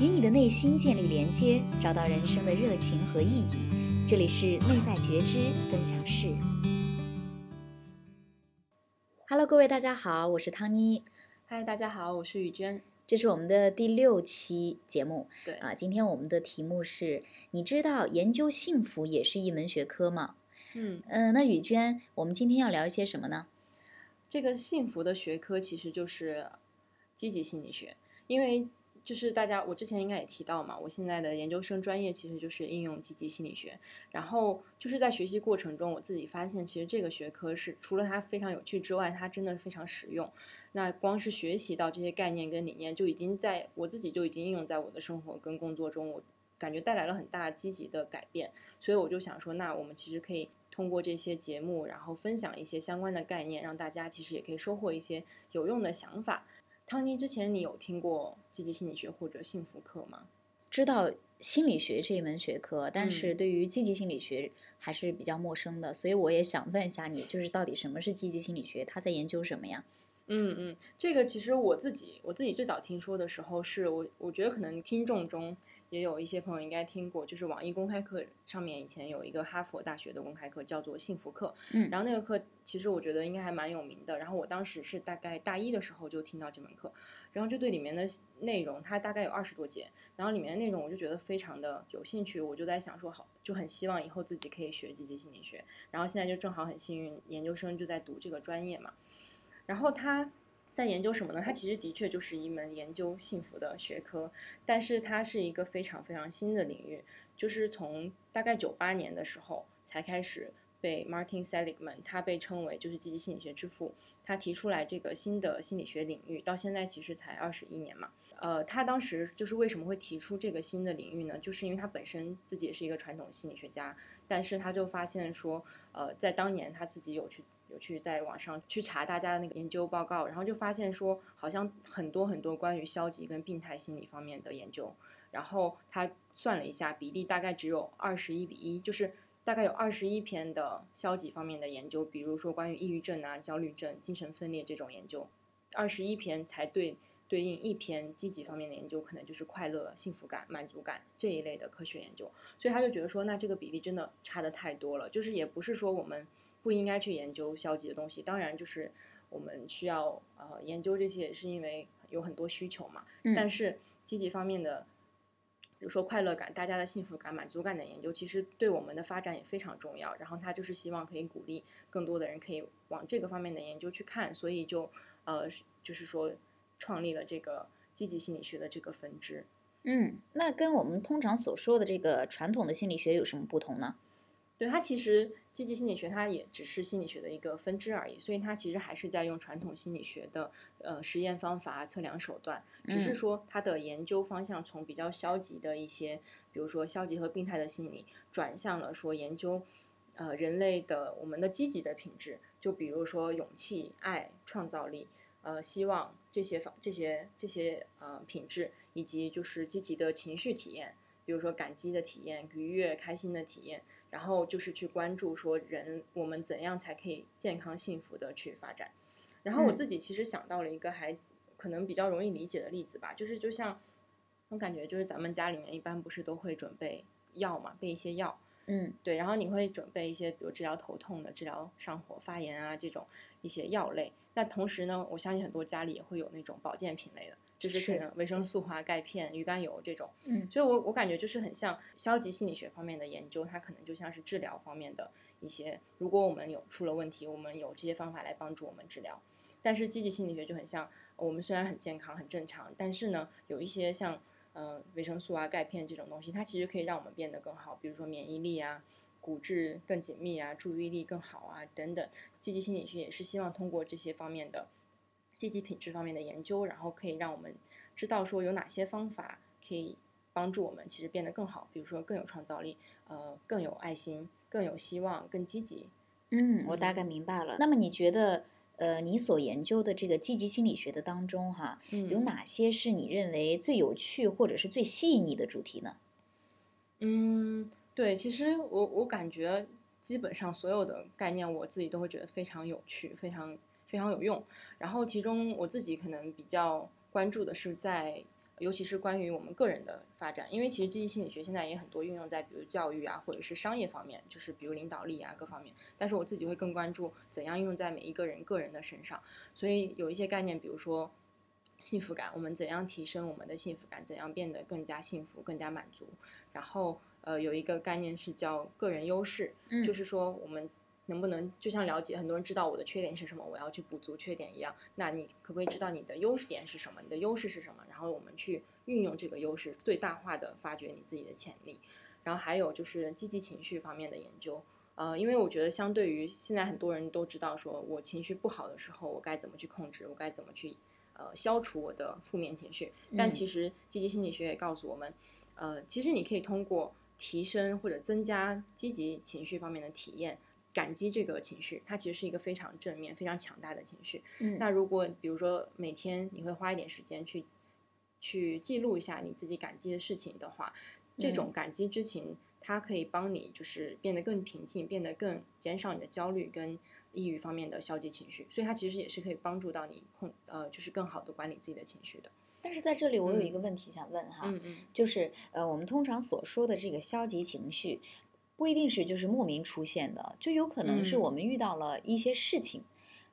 与你的内心建立连接，找到人生的热情和意义。这里是内在觉知分享室。Hello，各位大家好，我是汤妮。嗨，大家好，我是雨娟。这是我们的第六期节目。对啊，今天我们的题目是：你知道研究幸福也是一门学科吗？嗯，嗯，那雨娟，我们今天要聊一些什么呢？这个幸福的学科其实就是积极心理学，因为就是大家我之前应该也提到嘛，我现在的研究生专业其实就是应用积极心理学。然后就是在学习过程中，我自己发现，其实这个学科是除了它非常有趣之外，它真的非常实用。那光是学习到这些概念跟理念，就已经在我自己就已经应用在我的生活跟工作中，我感觉带来了很大积极的改变。所以我就想说，那我们其实可以。通过这些节目，然后分享一些相关的概念，让大家其实也可以收获一些有用的想法。汤尼，之前你有听过积极心理学或者幸福课吗？知道心理学这一门学科，但是嗯对于积极心理学还是比较陌生的，所以我也想问一下你，就是到底什么是积极心理学？他在研究什么呀？嗯嗯，这个其实我自己我自己最早听说的时候，是我我觉得可能听众中也有一些朋友应该听过，就是网易公开课上面以前有一个哈佛大学的公开课叫做幸福课，嗯然后那个课其实我觉得应该还蛮有名的，然后我当时是大概大一的时候就听到这门课，然后就对里面的内容，它大概有二十多节，然后里面的内容我就觉得非常的有兴趣，我就在想说好，就很希望以后自己可以学积极心理学，然后现在就正好很幸运，研究生就在读这个专业嘛。然后他在研究什么呢？他其实的确就是一门研究幸福的学科，但是它是一个非常非常新的领域，就是从大概九八年的时候才开始被 Martin Seligman，他被称为就是积极心理学之父，他提出来这个新的心理学领域，到现在其实才二十一年嘛。呃，他当时就是为什么会提出这个新的领域呢？就是因为他本身自己也是一个传统心理学家，但是他就发现说，呃，在当年他自己有去有去在网上去查大家的那个研究报告，然后就发现说，好像很多很多关于消极跟病态心理方面的研究，然后他算了一下比例，大概只有二十一比一，就是大概有二十一篇的消极方面的研究，比如说关于抑郁症啊、焦虑症、精神分裂这种研究，二十一篇才对。对应一篇积极方面的研究，可能就是快乐、幸福感、满足感这一类的科学研究，所以他就觉得说，那这个比例真的差的太多了。就是也不是说我们不应该去研究消极的东西，当然就是我们需要呃研究这些，也是因为有很多需求嘛。嗯但是积极方面的，比如说快乐感、大家的幸福感、满足感的研究，其实对我们的发展也非常重要。然后他就是希望可以鼓励更多的人可以往这个方面的研究去看，所以就呃就是说。创立了这个积极心理学的这个分支。嗯，那跟我们通常所说的这个传统的心理学有什么不同呢？对它其实积极心理学它也只是心理学的一个分支而已，所以它其实还是在用传统心理学的呃实验方法、测量手段，只是说它的研究方向从比较消极的一些，比如说消极和病态的心理，转向了说研究呃人类的我们的积极的品质，就比如说勇气、爱、创造力。呃，希望这些方这些这些呃品质，以及就是积极的情绪体验，比如说感激的体验、愉悦、开心的体验，然后就是去关注说人我们怎样才可以健康幸福的去发展。然后我自己其实想到了一个还可能比较容易理解的例子吧，就是就像我感觉就是咱们家里面一般不是都会准备药嘛，备一些药。嗯，对，然后你会准备一些，比如治疗头痛的、治疗上火、发炎啊这种一些药类。那同时呢，我相信很多家里也会有那种保健品类的，就是可能维生素啊、钙片、鱼肝油这种。嗯所以我我感觉就是很像消极心理学方面的研究，它可能就像是治疗方面的一些。如果我们有出了问题，我们有这些方法来帮助我们治疗。但是积极心理学就很像，我们虽然很健康、很正常，但是呢，有一些像呃维生素啊、钙片这种东西，它其实可以让我们变得更好，比如说免疫力啊。骨质更紧密啊，注意力更好啊，等等。积极心理学也是希望通过这些方面的积极品质方面的研究，然后可以让我们知道说有哪些方法可以帮助我们其实变得更好，比如说更有创造力，呃，更有爱心，更有希望，更积极。嗯，我大概明白了。那么你觉得，呃，你所研究的这个积极心理学的当中，哈，嗯有哪些是你认为最有趣或者是最吸引你的主题呢？嗯，对，其实我我感觉基本上所有的概念，我自己都会觉得非常有趣，非常非常有用。然后其中我自己可能比较关注的是在尤其是关于我们个人的发展，因为其实积极心理学现在也很多运用在比如教育啊，或者是商业方面，就是比如领导力啊各方面。但是我自己会更关注怎样用在每一个人个人的身上。所以有一些概念，比如说幸福感，我们怎样提升我们的幸福感，怎样变得更加幸福、更加满足。然后呃，有一个概念是叫个人优势，嗯就是说我们。能不能就像了解很多人知道我的缺点是什么，我要去补足缺点一样？那你可不可以知道你的优势点是什么？你的优势是什么？然后我们去运用这个优势，最大化的发掘你自己的潜力。然后还有就是积极情绪方面的研究，呃，因为我觉得相对于现在很多人都知道，说我情绪不好的时候，我该怎么去控制，我该怎么去呃消除我的负面情绪。但嗯其实积极心理学也告诉我们，呃，其实你可以通过提升或者增加积极情绪方面的体验。感激这个情绪，它其实是一个非常正面、非常强大的情绪。嗯那如果比如说每天你会花一点时间去去记录一下你自己感激的事情的话，这种感激之情，它可以帮你就是变得更平静，变得更减少你的焦虑跟抑郁方面的消极情绪。所以它其实也是可以帮助到你控呃，就是更好的管理自己的情绪的。但是在这里我有一嗯个问题想问哈，嗯嗯就是呃，我们通常所说的这个消极情绪，不一定是就是莫名出现的，就有可能是嗯。我们遇到了一些事情，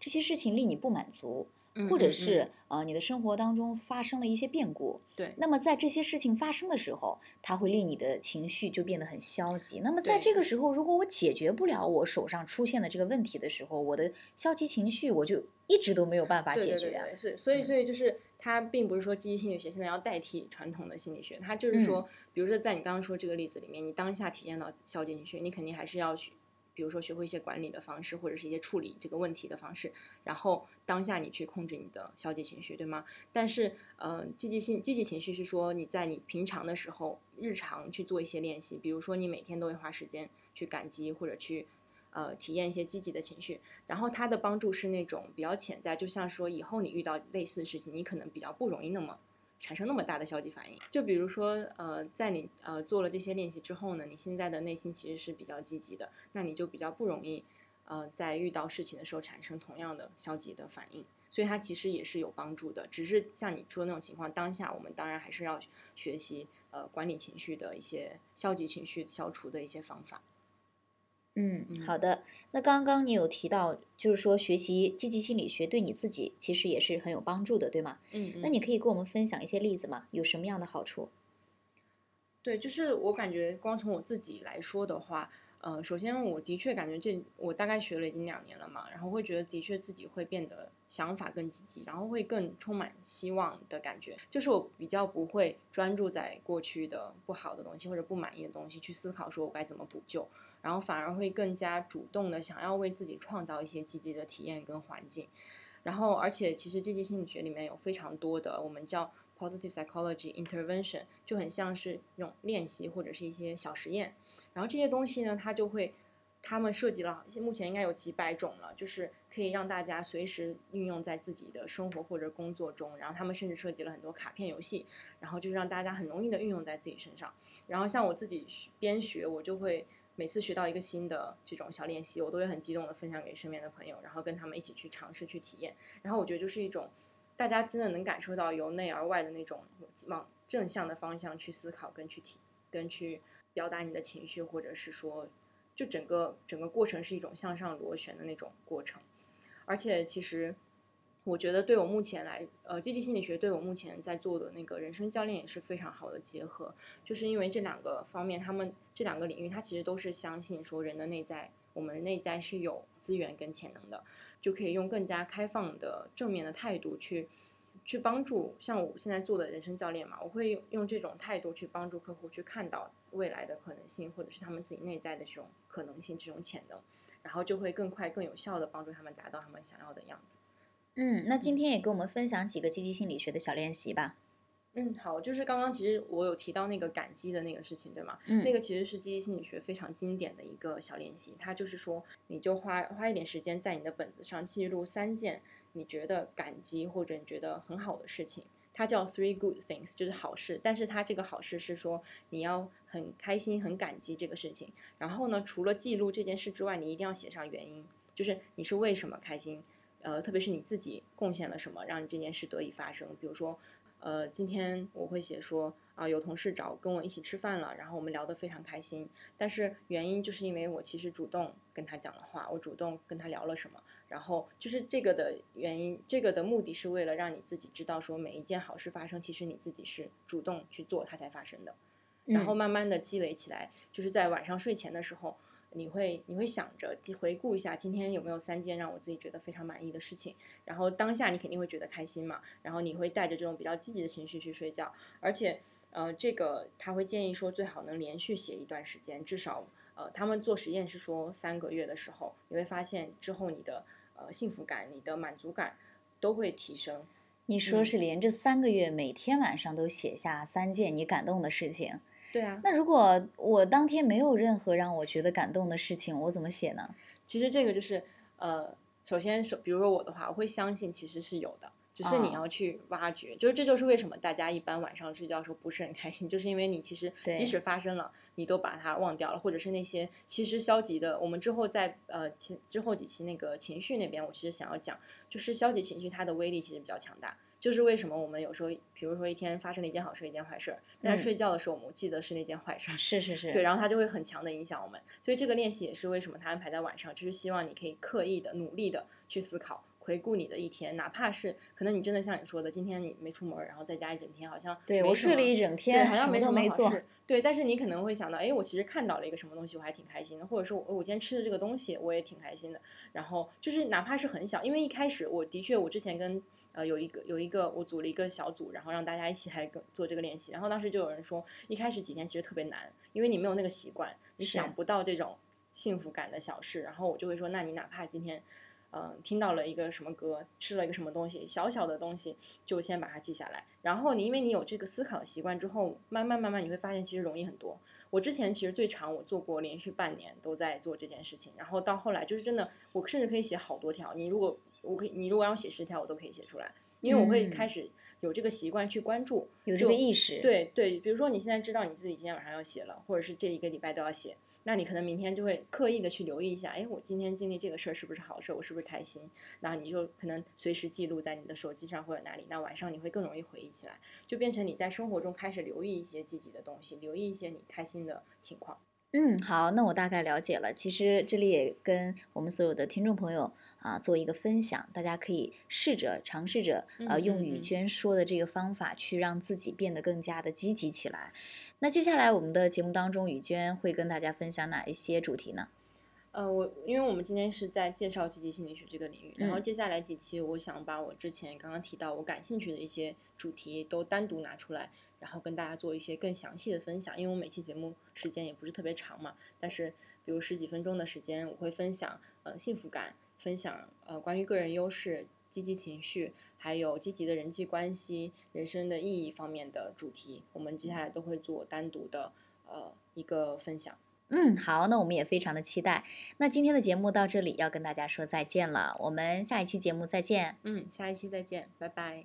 这些事情令你不满足，嗯，或者嗯是嗯呃你的生活当中发生了一些变故，对。那么在这些事情发生的时候，它会令你的情绪就变得很消极。那么在这个时候，如果我解决不了我手上出现的这个问题的时候，我的消极情绪我就一直都没有办法解决啊。对对对，是，所以嗯。所以就是它并不是说积极心理学现在要代替传统的心理学，它就是嗯。说，比如说在你刚刚说这个例子里面，你当下体验到消极情绪，你肯定还是要去，比如说学会一些管理的方式，或者是一些处理这个问题的方式，然后当下你去控制你的消极情绪，对吗？但是，呃，积极性积极情绪是说你在你平常的时候，日常去做一些练习，比如说你每天都会花时间去感激或者去。呃，体验一些积极的情绪，然后它的帮助是那种比较潜在，就像说以后你遇到类似的事情，你可能比较不容易那么产生那么大的消极反应。就比如说，呃，在你呃做了这些练习之后呢，你现在的内心其实是比较积极的，那你就比较不容易呃在遇到事情的时候产生同样的消极的反应。所以它其实也是有帮助的，只是像你说的那种情况，当下我们当然还是要学习呃管理情绪的一些消极情绪消除的一些方法。嗯，嗯好的。那刚刚你有提到，就是说学习积极心理学对你自己其实也是很有帮助的，对吗？嗯，那你可以跟我们分享一些例子吗？有什么样的好处？对，就是我感觉光从我自己来说的话，呃，首先我的确感觉这我大概学了已经两年了嘛，然后会觉得的确自己会变得想法更积极，然后会更充满希望的感觉。就是我比较不会专注在过去的不好的东西或者不满意的东西去思考，说我该怎么补救，然后反而会更加主动的想要为自己创造一些积极的体验跟环境。然后，而且其实积极心理学里面有非常多的我们叫 positive psychology intervention，就很像是那种练习或者是一些小实验。然后这些东西呢，它就会，他们设计了，目前应该有几百种了，就是可以让大家随时运用在自己的生活或者工作中。然后他们甚至设计了很多卡片游戏，然后就是让大家很容易的运用在自己身上。然后像我自己边学，我就会每次学到一个新的这种小练习，我都会很激动的分享给身边的朋友，然后跟他们一起去尝试去体验。然后我觉得就是一种大家真的能感受到由内而外的那种往正向的方向去思考跟去体跟去表达你的情绪，或者是说，就整个整个过程是一种向上螺旋的那种过程。而且其实我觉得对我目前来，呃，积极心理学对我目前在做的那个人生教练也是非常好的结合，就是因为这两个方面，他们这两个领域，它其实都是相信说人的内在，我们内在是有资源跟潜能的，就可以用更加开放的正面的态度去去帮助，像我现在做的人生教练嘛，我会用这种态度去帮助客户去看到未来的可能性，或者是他们自己内在的这种可能性、这种潜能，然后就会更快、更有效的帮助他们达到他们想要的样子。嗯，那今天也给我们分享几个积极心理学的小练习吧。嗯，好，就是刚刚其实我有提到那个感激的那个事情，对吗？嗯，那个其实是积极心理学非常经典的一个小练习，它就是说，你就花花一点时间在你的本子上记录三件你觉得感激或者你觉得很好的事情。它叫 three good things，就是好事。但是它这个好事是说你要很开心、很感激这个事情。然后呢，除了记录这件事之外，你一定要写上原因，就是你是为什么开心。呃，特别是你自己贡献了什么，让你这件事得以发生。比如说，呃，今天我会写说啊，有同事找跟我一起吃饭了，然后我们聊得非常开心。但是原因就是因为我其实主动跟他讲了话，我主动跟他聊了什么，然后就是这个的原因，这个的目的是为了让你自己知道说每一件好事发生，其实你自己是主动去做它才发生的。然后慢慢的积累起来，就是在晚上睡前的时候。你会你会想着回顾一下今天有没有三件让我自己觉得非常满意的事情，然后当下你肯定会觉得开心嘛，然后你会带着这种比较积极的情绪去睡觉，而且呃这个他会建议说最好能连续写一段时间，至少呃他们做实验是说三个月的时候，你会发现之后你的呃幸福感、你的满足感都会提升。你说是连着三个月每天晚上都写下三件你感动的事情。对啊，那如果我当天没有任何让我觉得感动的事情，我怎么写呢？其实这个就是呃，首先是比如说我的话，我会相信其实是有的，只是你要去挖掘。就是这就是为什么大家一般晚上睡觉的时候不是很开心，就是因为你其实即使发生了，你都把它忘掉了，或者是那些其实消极的。我们之后在呃前之后几期那个情绪那边，我其实想要讲，就是消极情绪它的威力其实比较强大。就是为什么我们有时候，比如说一天发生了一件好事，一件坏事，但是睡觉的时候我们记得是那件坏事，是是是，对，然后它就会很强的影响我们。所以这个练习也是为什么它安排在晚上，就是希望你可以刻意的、努力的去思考、回顾你的一天，哪怕是可能你真的像你说的，今天你没出门，然后在家一整天，好像对我睡了一整天，好像没什么没做，对，但是你可能会想到，哎，我其实看到了一个什么东西，我还挺开心的，或者说我我今天吃的这个东西，我也挺开心的。然后就是哪怕是很小，因为一开始我的确，我之前跟。呃，有一个有一个，我组了一个小组，然后让大家一起来跟做这个练习。然后当时就有人说，一开始几天其实特别难，因为你没有那个习惯，你想不到这种幸福感的小事。然后我就会说，那你哪怕今天，嗯，听到了一个什么歌，吃了一个什么东西，小小的东西，就先把它记下来。然后你因为你有这个思考的习惯之后，慢慢慢慢你会发现其实容易很多。我之前其实最长我做过连续半年都在做这件事情，然后到后来就是真的，我甚至可以写好多条。你如果我可以，你如果让我写十条，我都可以写出来，因为我会开始有这个习惯去关注，有这个意识。对对，比如说你现在知道你自己今天晚上要写了，或者是这一个礼拜都要写，那你可能明天就会刻意的去留意一下，哎，我今天经历这个事儿是不是好事儿，我是不是开心？那你就可能随时记录在你的手机上或者哪里，那晚上你会更容易回忆起来，就变成你在生活中开始留意一些积极的东西，留意一些你开心的情况。嗯，好，那我大概了解了。其实这里也跟我们所有的听众朋友啊做一个分享，大家可以试着尝试着呃用雨娟说的这个方法去让自己变得更加的积极起来。那接下来我们的节目当中，雨娟会跟大家分享哪一些主题呢？呃，我因为我们今天是在介绍积极心理学这个领域，然后接下来几期我想把我之前刚刚提到我感兴趣的一些主题都单独拿出来。然后跟大家做一些更详细的分享，因为我每期节目时间也不是特别长嘛，但是比如十几分钟的时间，我会分享呃幸福感，分享呃关于个人优势、积极情绪，还有积极的人际关系、人生的意义方面的主题，我们接下来都会做单独的呃一个分享。嗯，好，那我们也非常的期待。那今天的节目到这里要跟大家说再见了，我们下一期节目再见。嗯，下一期再见，拜拜。